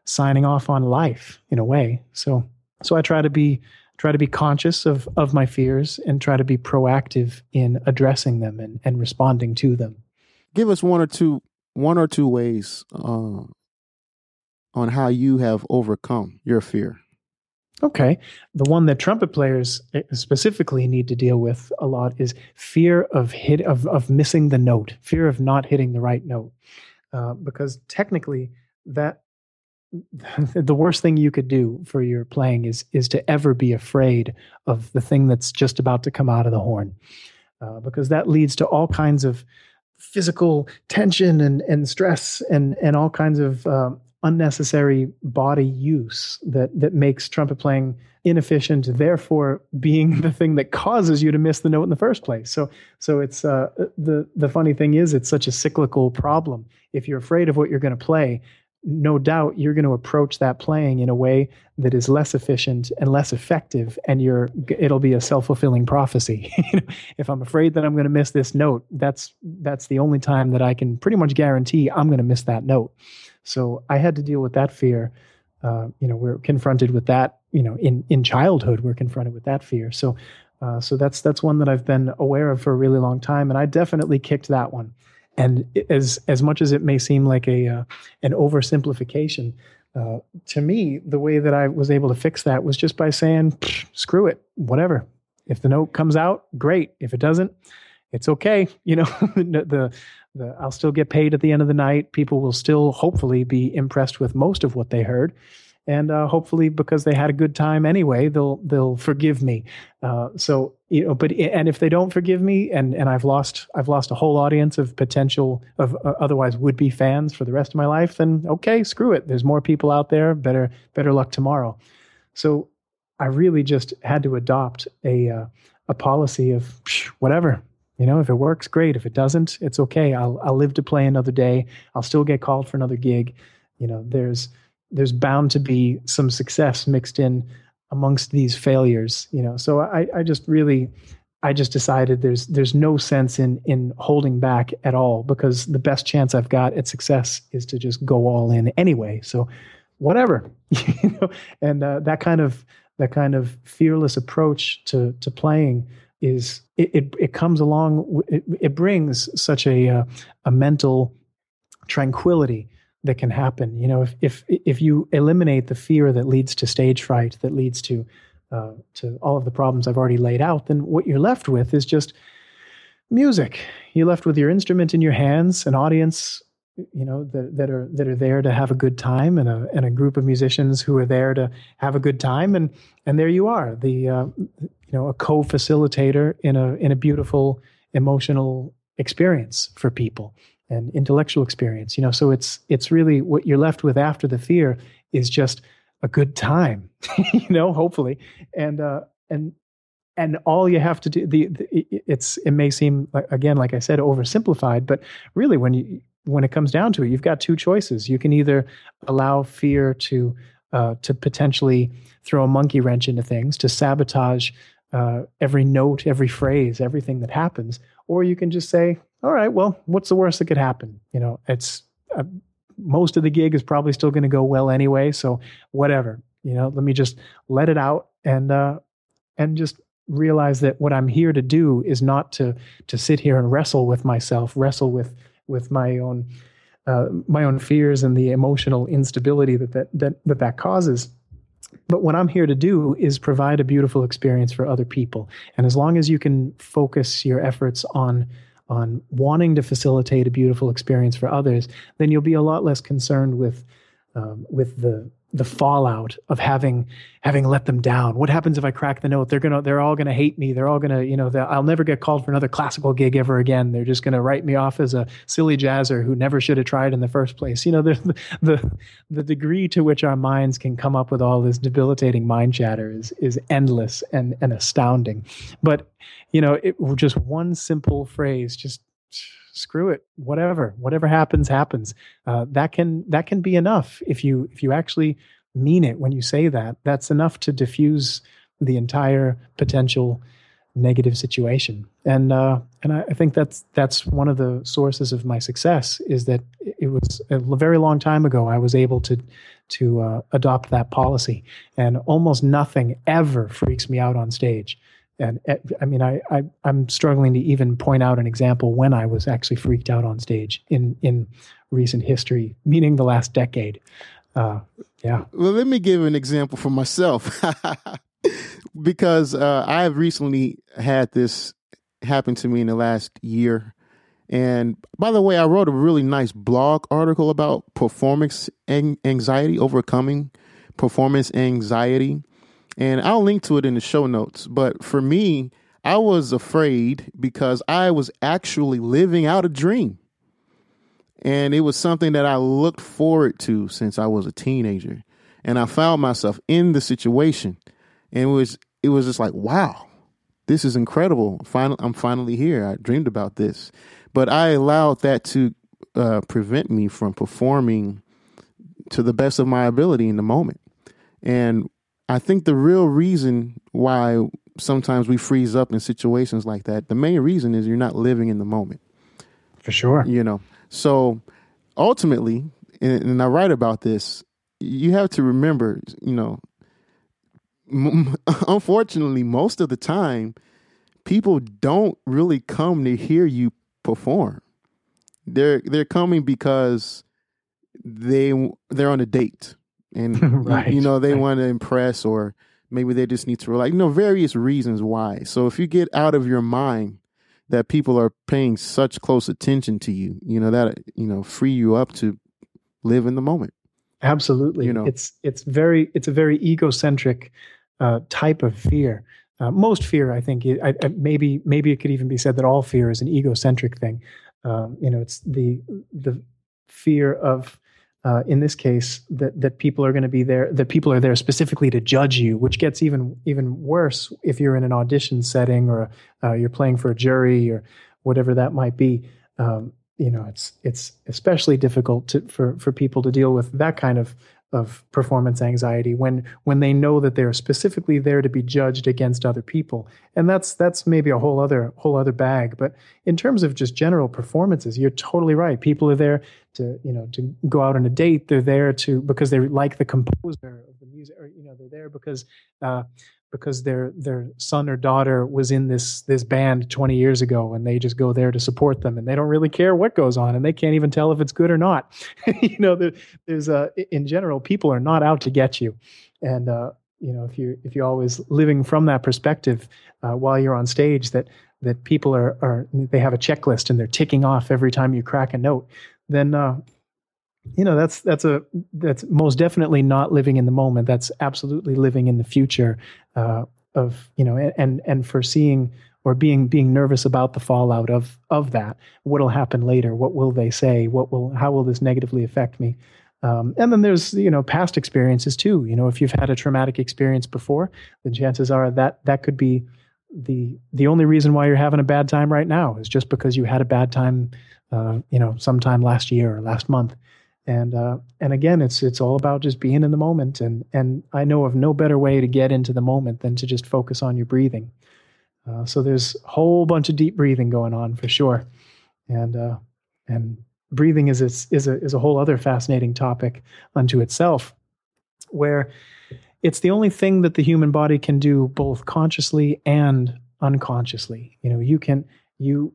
[SPEAKER 3] signing off on life in a way. So so I try to be try to be conscious of of my fears and try to be proactive in addressing them and, and responding to them.
[SPEAKER 1] Give us one or two one or two ways uh, on how you have overcome your fear.
[SPEAKER 3] Okay. The one that trumpet players eh, specifically need to deal with a lot is fear of hit of, of missing the note, fear of not hitting the right note. Uh, because technically that the worst thing you could do for your playing is is to ever be afraid of the thing that's just about to come out of the horn, uh, because that leads to all kinds of physical tension and and stress and and all kinds of uh, unnecessary body use that that makes trumpet playing inefficient therefore being the thing that causes you to miss the note in the first place. So so it's uh, the the funny thing is it's such a cyclical problem. If you're afraid of what you're going to play no doubt you're going to approach that playing in a way that is less efficient and less effective and you're it'll be a self-fulfilling prophecy. If i'm afraid that i'm going to miss this note that's that's the only time that i can pretty much guarantee i'm going to miss that note. So i had to deal with that fear. Uh, you know we're confronted with that you know in in childhood we're confronted with that fear. So uh, so that's that's one that i've been aware of for a really long time and i definitely kicked that one and as as much as it may seem like a uh, an oversimplification, uh, to me, the way that I was able to fix that was just by saying, "Screw it, whatever. If the note comes out, great. If it doesn't, it's okay. You know, the, the the I'll still get paid at the end of the night. People will still hopefully be impressed with most of what they heard, and uh, hopefully because they had a good time anyway they'll they'll forgive me uh, so you know but and if they don't forgive me and and i've lost i've lost a whole audience of potential of uh, otherwise would be fans for the rest of my life then okay screw it. There's more people out there. Better better luck tomorrow. So i really just had to adopt a uh, a policy of whatever you know if it works great. If it doesn't it's okay. I'll i'll live to play another day. I'll still get called for another gig. You know there's there's bound to be some success mixed in amongst these failures you know? So i i just really i just decided there's there's no sense in in holding back at all because the best chance i've got at success is to just go all in anyway. So whatever you know? And uh, that kind of that kind of fearless approach to to playing is it it, it comes along it, it brings such a uh, a mental tranquility that can happen. You know, if if if you eliminate the fear that leads to stage fright, that leads to uh, to all of the problems I've already laid out, then what you're left with is just music. You're left with your instrument in your hands, an audience, you know, that that are that are there to have a good time, and a and a group of musicians who are there to have a good time, and and there you are, the uh, you know, a co-facilitator in a in a beautiful emotional experience for people and intellectual experience you know? So it's it's really what you're left with after the fear is just a good time you know hopefully. And uh and and all you have to do the, the it's it may seem again like i said oversimplified but really when you when it comes down to it you've got two choices. You can either allow fear to uh, to potentially throw a monkey wrench into things to sabotage uh, every note every phrase everything that happens or you can just say all right, well, what's the worst that could happen? You know, it's uh, most of the gig is probably still going to go well anyway. So whatever, you know, let me just let it out and, uh, and just realize that what I'm here to do is not to, to sit here and wrestle with myself, wrestle with, with my own, uh, my own fears and the emotional instability that that, that, that, that causes. But what I'm here to do is provide a beautiful experience for other people. And as long as you can focus your efforts on on wanting to facilitate a beautiful experience for others, then you'll be a lot less concerned with um, with the the fallout of having having let them down. What happens if I crack the note? They're gonna they're all gonna hate me. They're all gonna you know I'll never get called for another classical gig ever again. They're just gonna write me off as a silly jazzer who never should have tried in the first place. You know the the the degree to which our minds can come up with all this debilitating mind chatter is is endless and and astounding. But you know it just one simple phrase just screw it whatever whatever happens happens. Uh, that can that can be enough if you if you actually mean it when you say that. That's enough to diffuse the entire potential negative situation. And uh, and I, I, think that's that's one of the sources of my success is that it was a very long time ago I was able to to uh, adopt that policy. And almost nothing ever freaks me out on stage and eh, I mean, I, I am struggling to even point out an example when I was actually freaked out on stage in in recent history, meaning the last decade. Uh, yeah.
[SPEAKER 1] Well, let me give an example for myself, because uh, I've recently had this happen to me in the last year. And by the way, I wrote a really nice blog article about performance anxiety, overcoming performance anxiety and I'll link to it in the show notes. But for me, I was afraid because I was actually living out a dream. And it was something that I looked forward to since I was a teenager. And I found myself in the situation. And it was it was just like, wow, this is incredible. I'm finally here. I dreamed about this. But I allowed that to uh, prevent me from performing to the best of my ability in the moment. And I think the real reason why sometimes we freeze up in situations like that, the main reason is you're not living in the moment.
[SPEAKER 3] For sure.
[SPEAKER 1] You know, so ultimately, and, and I write about this, you have to remember, you know, m- unfortunately, most of the time, people don't really come to hear you perform. They're they're coming because they they're on a date and right, you know they right. want to impress or maybe they just need to like you know various reasons why. So if you get out of your mind that people are paying such close attention to you you know that you know free you up to live in the moment.
[SPEAKER 3] Absolutely. You know? It's it's very it's a very egocentric uh, type of fear. Uh, most fear i think I, I, maybe maybe it could even be said that all fear is an egocentric thing. Um, you know it's the the fear of uh, in this case that that people are going to be there that people are there specifically to judge you which gets even even worse if you're in an audition setting or uh, you're playing for a jury or whatever that might be. Um, you know it's it's especially difficult to, for for people to deal with that kind of of performance anxiety when when they know that they're specifically there to be judged against other people. And that's that's maybe a whole other whole other bag. But in terms of just general performances you're totally right. People are there to you know to go out on a date. They're there to because they like the composer of the music or you know they're there because uh, because their their son or daughter was in this this band 20 years ago and they just go there to support them and they don't really care what goes on and they can't even tell if it's good or not. You know there, there's a in general people are not out to get you. And uh, you know if you if you're always living from that perspective uh, while you're on stage that that people are are they have a checklist and they're ticking off every time you crack a note then uh, you know that's that's a that's most definitely not living in the moment. That's absolutely living in the future uh, of you know and and foreseeing or being being nervous about the fallout of of that. What'll happen later? What will they say? What will how will this negatively affect me? Um, and then there's you know past experiences too. You know if you've had a traumatic experience before the chances are that that could be the the only reason why you're having a bad time right now is just because you had a bad time uh, you know sometime last year or last month and uh, and again it's it's all about just being in the moment. And and I know of no better way to get into the moment than to just focus on your breathing. Uh, so there's a whole bunch of deep breathing going on for sure. And uh, and breathing is a, is a is a whole other fascinating topic unto itself where it's the only thing that the human body can do both consciously and unconsciously. You know you can you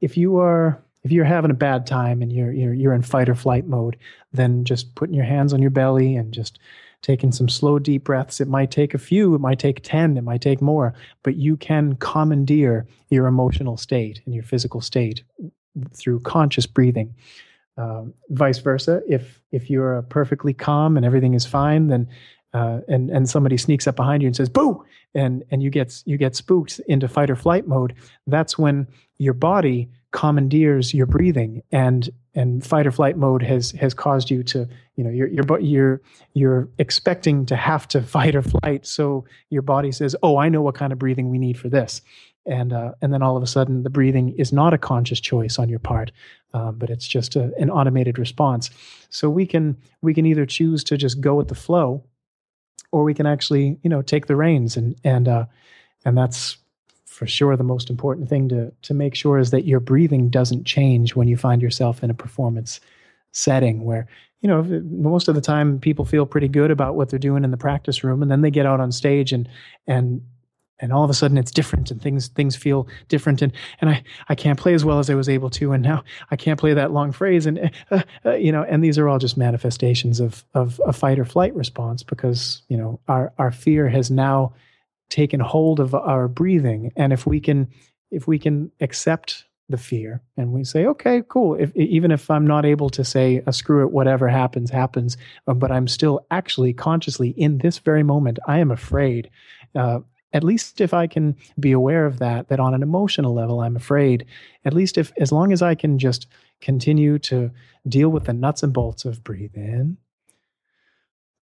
[SPEAKER 3] if you are if you're having a bad time and you're you're you're in fight or flight mode, then just putting your hands on your belly and just taking some slow deep breaths. It might take a few, it might take 10, it might take more, but you can commandeer your emotional state and your physical state through conscious breathing. um, vice versa. If if you're perfectly calm and everything is fine, then uh, and and somebody sneaks up behind you and says "boo," and and you get you get spooked into fight or flight mode. That's when your body commandeers your breathing, and and fight or flight mode has has caused you to you know you're you're you're you're expecting to have to fight or flight. So your body says, "Oh, I know what kind of breathing we need for this." and uh, and then all of a sudden the breathing is not a conscious choice on your part, um, but it's just a, an automated response. So we can we can either choose to just go with the flow, or we can actually you know take the reins and and uh, and that's for sure the most important thing to to make sure is that your breathing doesn't change when you find yourself in a performance setting where you know most of the time people feel pretty good about what they're doing in the practice room and then they get out on stage and and and all of a sudden it's different and things things feel different and and I I can't play as well as I was able to and now I can't play that long phrase and uh, uh, you know and these are all just manifestations of of a fight or flight response because you know our our fear has now taken hold of our breathing. And if we can if we can accept the fear and we say okay cool. If even if i'm not able to say uh, screw it whatever happens happens uh, but i'm still actually consciously in this very moment i am afraid uh, at least if I can be aware of that, that on an emotional level, I'm afraid, at least if, as long as I can just continue to deal with the nuts and bolts of breathe in,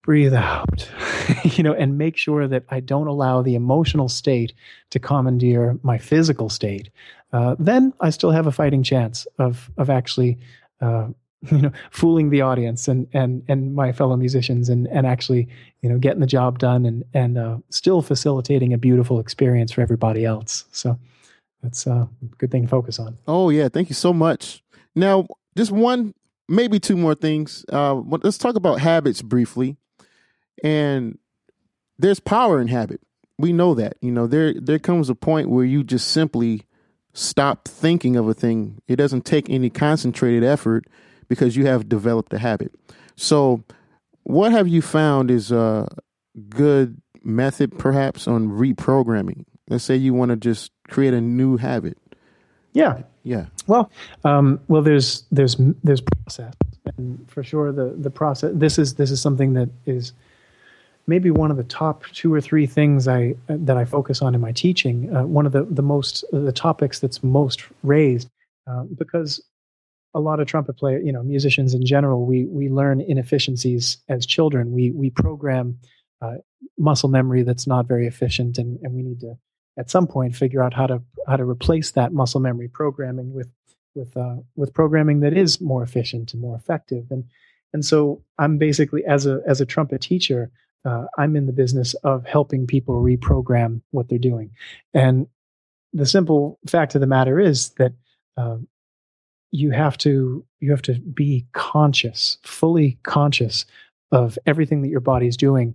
[SPEAKER 3] breathe out, you know, and make sure that I don't allow the emotional state to commandeer my physical state, uh, then I still have a fighting chance of, of actually, uh, you know fooling the audience and and and my fellow musicians and and actually you know getting the job done and and uh, still facilitating a beautiful experience for everybody else. So that's uh, a good thing to focus on.
[SPEAKER 1] Oh yeah. Thank you so much. Now just one maybe two more things. Uh, let's talk about habits briefly and there's power in habit we know that you know there there comes a point where you just simply stop thinking of a thing it doesn't take any concentrated effort because you have developed a habit. So, what have you found is a good method, perhaps, on reprogramming? Let's say you want to just create a new habit.
[SPEAKER 3] Yeah,
[SPEAKER 1] yeah.
[SPEAKER 3] Well, um, well, there's there's there's process, and for sure the the process. This is this is something that is maybe one of the top two or three things I that I focus on in my teaching. Uh, one of the the most the topics that's most raised uh, because a lot of trumpet players, you know, musicians in general, we we learn inefficiencies as children. We we program uh, muscle memory that's not very efficient, and and we need to at some point figure out how to how to replace that muscle memory programming with with uh, with programming that is more efficient and more effective. And and so I'm basically as a as a trumpet teacher, uh, I'm in the business of helping people reprogram what they're doing. And the simple fact of the matter is that um, you have to you have to be conscious fully conscious of everything that your body is doing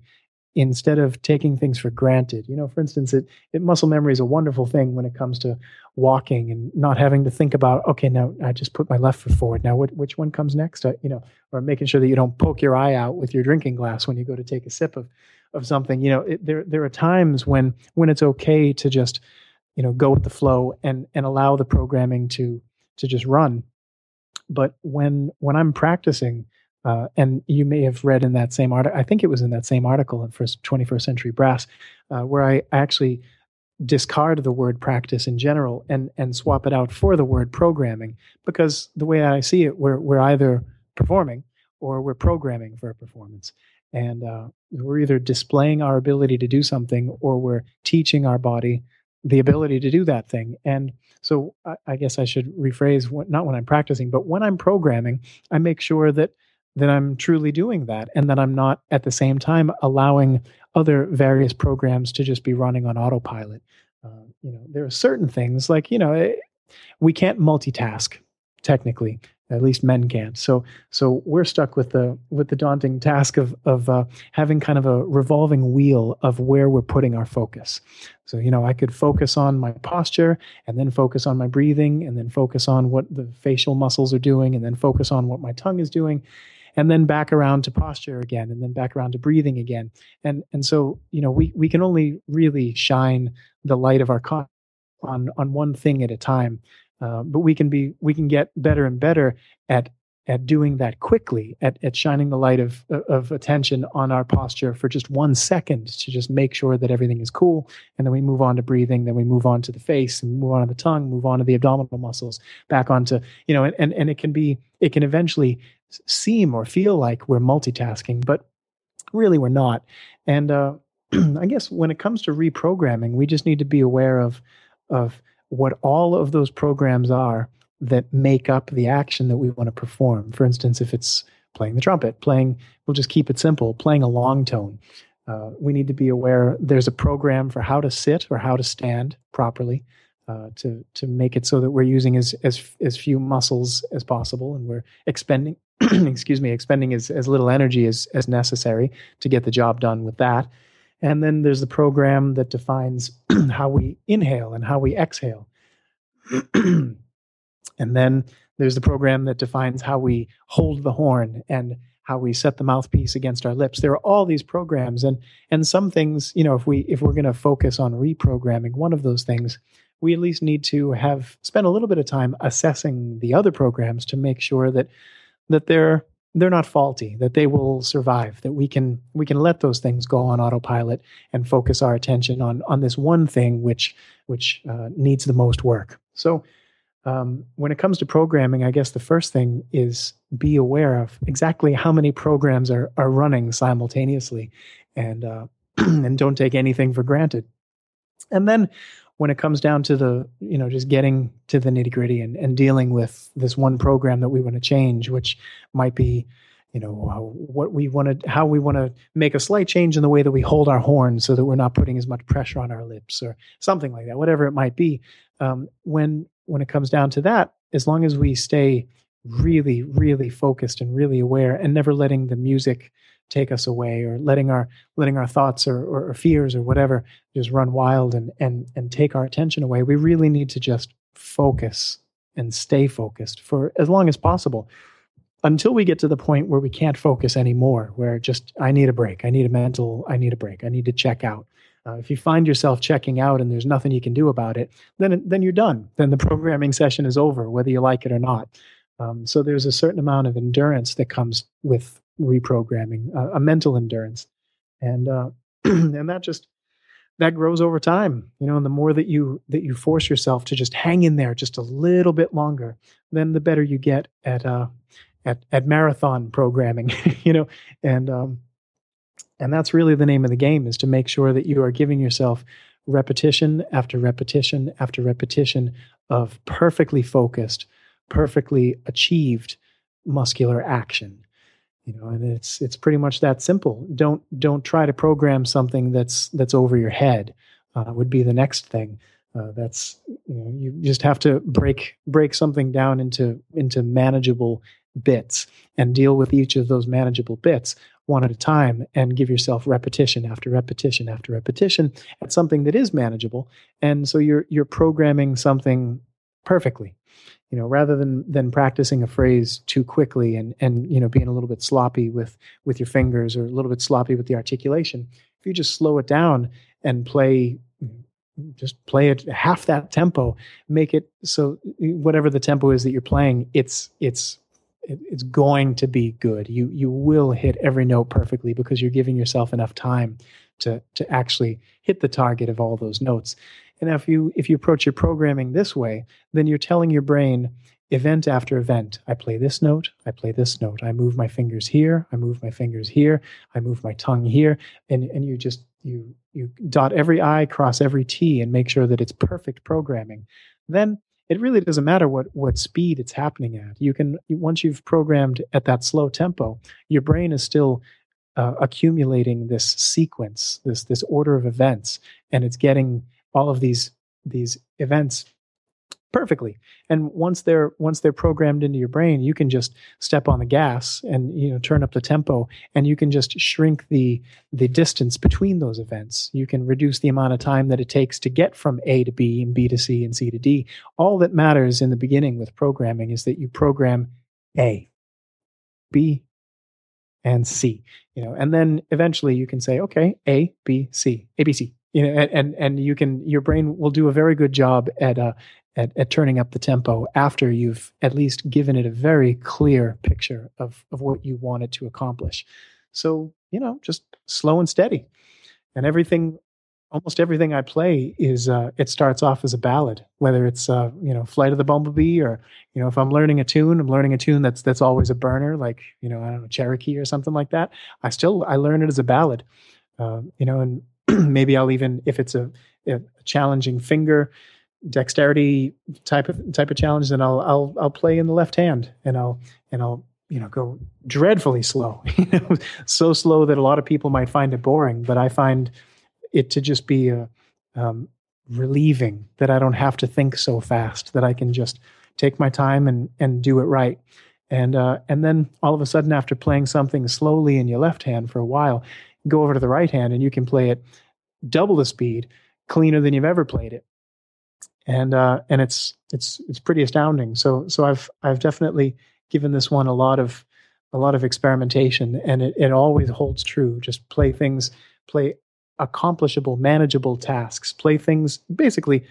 [SPEAKER 3] instead of taking things for granted. You know for instance it, it muscle memory is a wonderful thing when it comes to walking and not having to think about okay now i just put my left foot forward. Now what, which one comes next? Uh, you know or making sure that you don't poke your eye out with your drinking glass when you go to take a sip of of something. You know it, there there are times when when it's okay to just you know go with the flow and and allow the programming to to just run. But when when I'm practicing, uh, and you may have read in that same article, I think it was in that same article in First 21st Century Brass, uh, where I actually discard the word practice in general and and swap it out for the word programming because the way I see it, we're we're either performing or we're programming for a performance, and uh, we're either displaying our ability to do something or we're teaching our body the ability to do that thing. And so I, I guess I should rephrase what, not when I'm practicing, but when I'm programming, I make sure that that I'm truly doing that and that I'm not at the same time allowing other various programs to just be running on autopilot. Uh, you know, there are certain things like, you know, eh, we can't multitask technically. At least men can't. So so we're stuck with the with the daunting task of of uh, having kind of a revolving wheel of where we're putting our focus. So you know, I could focus on my posture, and then focus on my breathing, and then focus on what the facial muscles are doing, and then focus on what my tongue is doing, and then back around to posture again, and then back around to breathing again. And and so you know, we we can only really shine the light of our con- on on one thing at a time uh, but we can be we can get better and better at at doing that quickly, at, at shining the light of, of attention on our posture for just one second to just make sure that everything is cool. And then we move on to breathing, then we move on to the face and move on to the tongue, move on to the abdominal muscles, back onto, you know, and, and, and it can be, it can eventually seem or feel like we're multitasking, but really we're not. And uh, I guess when it comes to reprogramming, we just need to be aware of, of what all of those programs are that make up the action that we want to perform. For instance, if it's playing the trumpet, playing, we'll just keep it simple, playing a long tone. Uh, we need to be aware there's a program for how to sit or how to stand properly uh, to to make it so that we're using as as as few muscles as possible and we're expending excuse me expending as, as little energy as as necessary to get the job done with that. And then there's the program that defines how we inhale and how we exhale. And then there's the program that defines how we hold the horn and how we set the mouthpiece against our lips. There are all these programs and and some things, you know, if we if we're going to focus on reprogramming one of those things, we at least need to have spent a little bit of time assessing the other programs to make sure that that they're they're not faulty that they will survive that we can we can let those things go on autopilot and focus our attention on on this one thing which which uh, needs the most work so um, when it comes to programming, I guess the first thing is be aware of exactly how many programs are are running simultaneously, and uh, and don't take anything for granted. And then when it comes down to the you know just getting to the nitty gritty and, and dealing with this one program that we want to change, which might be you know what we want to how we want to make a slight change in the way that we hold our horn so that we're not putting as much pressure on our lips or something like that whatever it might be. Um, when when it comes down to that, as long as we stay really, really focused and really aware and never letting the music take us away or letting our letting our thoughts or, or, or, fears or whatever just run wild and and and take our attention away we really need to just focus and stay focused for as long as possible until we get to the point where we can't focus anymore where just i need a break i need a mental i need a break i need to check out uh, if you find yourself checking out and there's nothing you can do about it, then then you're done. Then the programming session is over, whether you like it or not. Um, so there's a certain amount of endurance that comes with reprogramming, uh, a mental endurance, and uh, and that just that grows over time. You know, and the more that you that you force yourself to just hang in there just a little bit longer, then the better you get at uh, at at marathon programming. you know, and um, and that's really the name of the game is to make sure that you are giving yourself repetition after repetition after repetition of perfectly focused, perfectly achieved muscular action. You know, and it's it's pretty much that simple. Don't don't try to program something that's that's over your head. Uh, would be the next thing. Uh, that's you know you just have to break break something down into into manageable bits and deal with each of those manageable bits one at a time and give yourself repetition after repetition after repetition at something that is manageable and so you're you're programming something perfectly you know rather than than practicing a phrase too quickly and and you know being a little bit sloppy with with your fingers or a little bit sloppy with the articulation if you just slow it down and play just play it half that tempo make it so eh, whatever the tempo is that you're playing it's it's it's going to be good. You you will hit every note perfectly because you're giving yourself enough time to to actually hit the target of all those notes. And if you if you approach your programming this way, then you're telling your brain event after event, I play this note, I play this note, I move my fingers here, I move my fingers here, I move my tongue here, and and you just you you dot every I, cross every T, and make sure that it's perfect programming. Then it really doesn't matter what what speed it's happening at. You can once you've programmed at that slow tempo, your brain is still uh, accumulating this sequence, this this order of events, and it's getting all of these these events perfectly. And once they're once they're programmed into your brain you can just step on the gas and you know turn up the tempo and you can just shrink the the distance between those events. You can reduce the amount of time that it takes to get from a to b and b to c and c to d. All that matters in the beginning with programming is that you program a b and c you know. And then eventually you can say okay a b c a b c you know and and you can your brain will do a very good job at uh at, at turning up the tempo after you've at least given it a very clear picture of, of what you want it to accomplish. So, you know, just slow and steady. And everything, almost everything I play is, uh, it starts off as a ballad, whether it's, uh, you know, Flight of the Bumblebee or, you know, if I'm learning a tune, I'm learning a tune that's, that's always a burner, like, you know, I don't know, Cherokee or something like that. I still, I learn it as a ballad, uh, you know, and maybe I'll even, if it's a, a challenging finger, dexterity type of type of challenge, then I'll I'll I'll play in the left hand and I'll and I'll you know go dreadfully slow, you know, so slow that a lot of people might find it boring, but I find it to just be a um, relieving that I don't have to think so fast, that I can just take my time and and do it right. And uh, and then all of a sudden, after playing something slowly in your left hand for a while, go over to the right hand and you can play it double the speed, cleaner than you've ever played it and uh, and it's it's it's pretty astounding. So so I've I've definitely given this one a lot of a lot of experimentation, and it, it always holds true. Just play things, play accomplishable, manageable tasks, play things. Basically,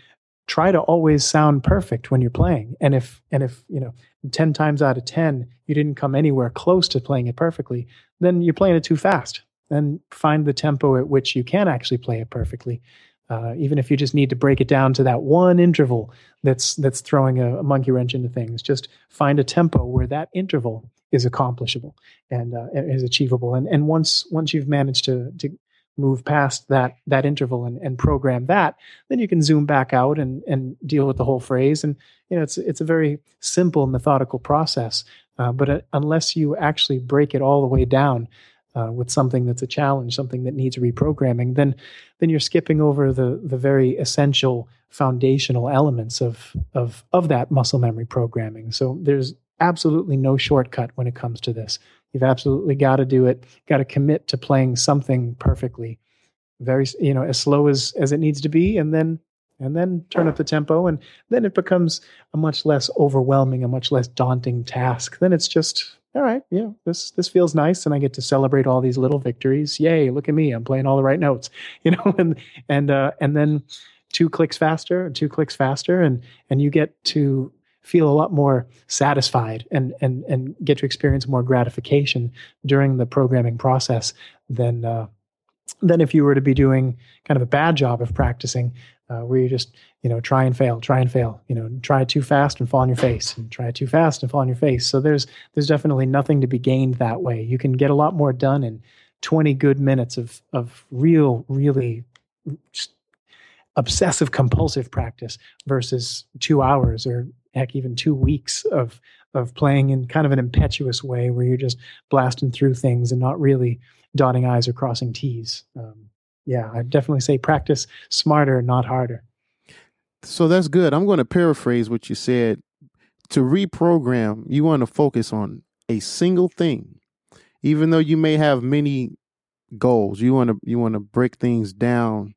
[SPEAKER 3] try to always sound perfect when you're playing. And if and if you know ten times out of ten you didn't come anywhere close to playing it perfectly, then you're playing it too fast. Then find the tempo at which you can actually play it perfectly uh, even if you just need to break it down to that one interval that's that's throwing a, a, monkey wrench into things, just find a tempo where that interval is accomplishable and uh, is achievable. And and once once you've managed to to move past that that interval and, and program that, then you can zoom back out and and deal with the whole phrase. And you know it's it's a very simple methodical process. Uh, but uh, unless you actually break it all the way down, uh, with something that's a challenge, something that needs reprogramming, then then you're skipping over the the very essential foundational elements of of of that muscle memory programming. So there's absolutely no shortcut when it comes to this. You've absolutely got to do it. Got to commit to playing something perfectly, very you know as slow as as it needs to be, and then and then turn up the tempo, and then it becomes a much less overwhelming, a much less daunting task. Then it's just all right, yeah, this this feels nice, and I get to celebrate all these little victories. Yay! Look at me, I'm playing all the right notes, you know, and and uh, and then two clicks faster, two clicks faster, and and you get to feel a lot more satisfied and and and get to experience more gratification during the programming process than uh, than if you were to be doing kind of a bad job of practicing uh, where you just you know try and fail try and fail you know try it too fast and fall on your face and try it too fast and fall on your face. So there's there's definitely nothing to be gained that way. You can get a lot more done in 20 good minutes of of real really obsessive compulsive practice versus two hours or heck even two weeks of of playing in kind of an impetuous way where you're just blasting through things and not really dotting i's or crossing t's. Um, yeah, I definitely say practice smarter, not harder.
[SPEAKER 1] So that's good. I'm going to paraphrase what you said. To reprogram, you want to focus on a single thing. Even though you may have many goals, you want to you want to break things down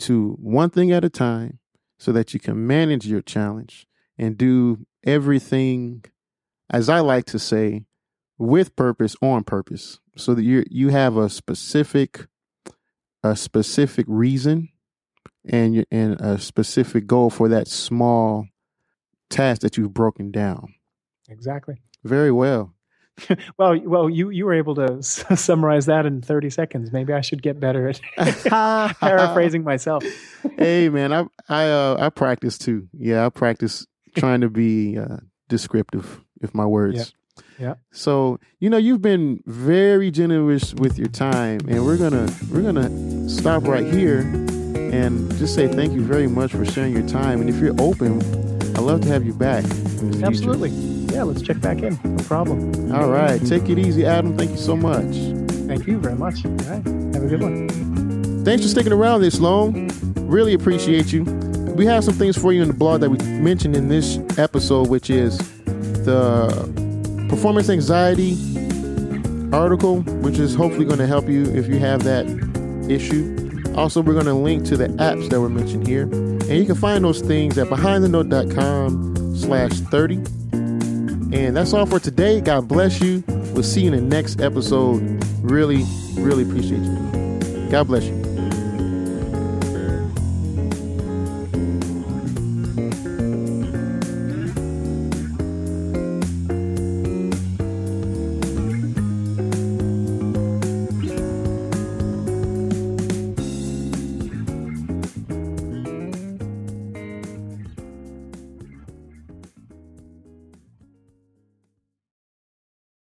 [SPEAKER 1] to one thing at a time so that you can manage your challenge and do everything as I like to say with purpose on purpose so that you you have a specific a specific reason and and a specific goal for that small task that you've broken down.
[SPEAKER 3] Exactly.
[SPEAKER 1] Very well.
[SPEAKER 3] well, well, you you were able to s- summarize that in 30 seconds. Maybe I should get better at paraphrasing myself.
[SPEAKER 1] hey, man, I I uh, I practice too. Yeah, I practice trying to be uh, descriptive with my words.
[SPEAKER 3] Yeah. Yeah.
[SPEAKER 1] So, you know, you've been very generous with your time and we're to we're going to stop right here and just say thank you very much for sharing your time and if you're open, I'd love to have you back.
[SPEAKER 3] Absolutely. Yeah, let's check back in. No problem.
[SPEAKER 1] All right. Take it easy, Adam. Thank you so much.
[SPEAKER 3] Thank you very much. All right. Have a good one.
[SPEAKER 1] Thanks for sticking around this long. Really appreciate you. We have some things for you in the blog that we mentioned in this episode, which is the performance anxiety article, which is hopefully going to help you if you have that issue. Also, we're going to link to the apps that were mentioned here. And you can find those things at behindthenote.com slash 30. And that's all for today. God bless you. We'll see you in the next episode. Really, really appreciate you. God bless you.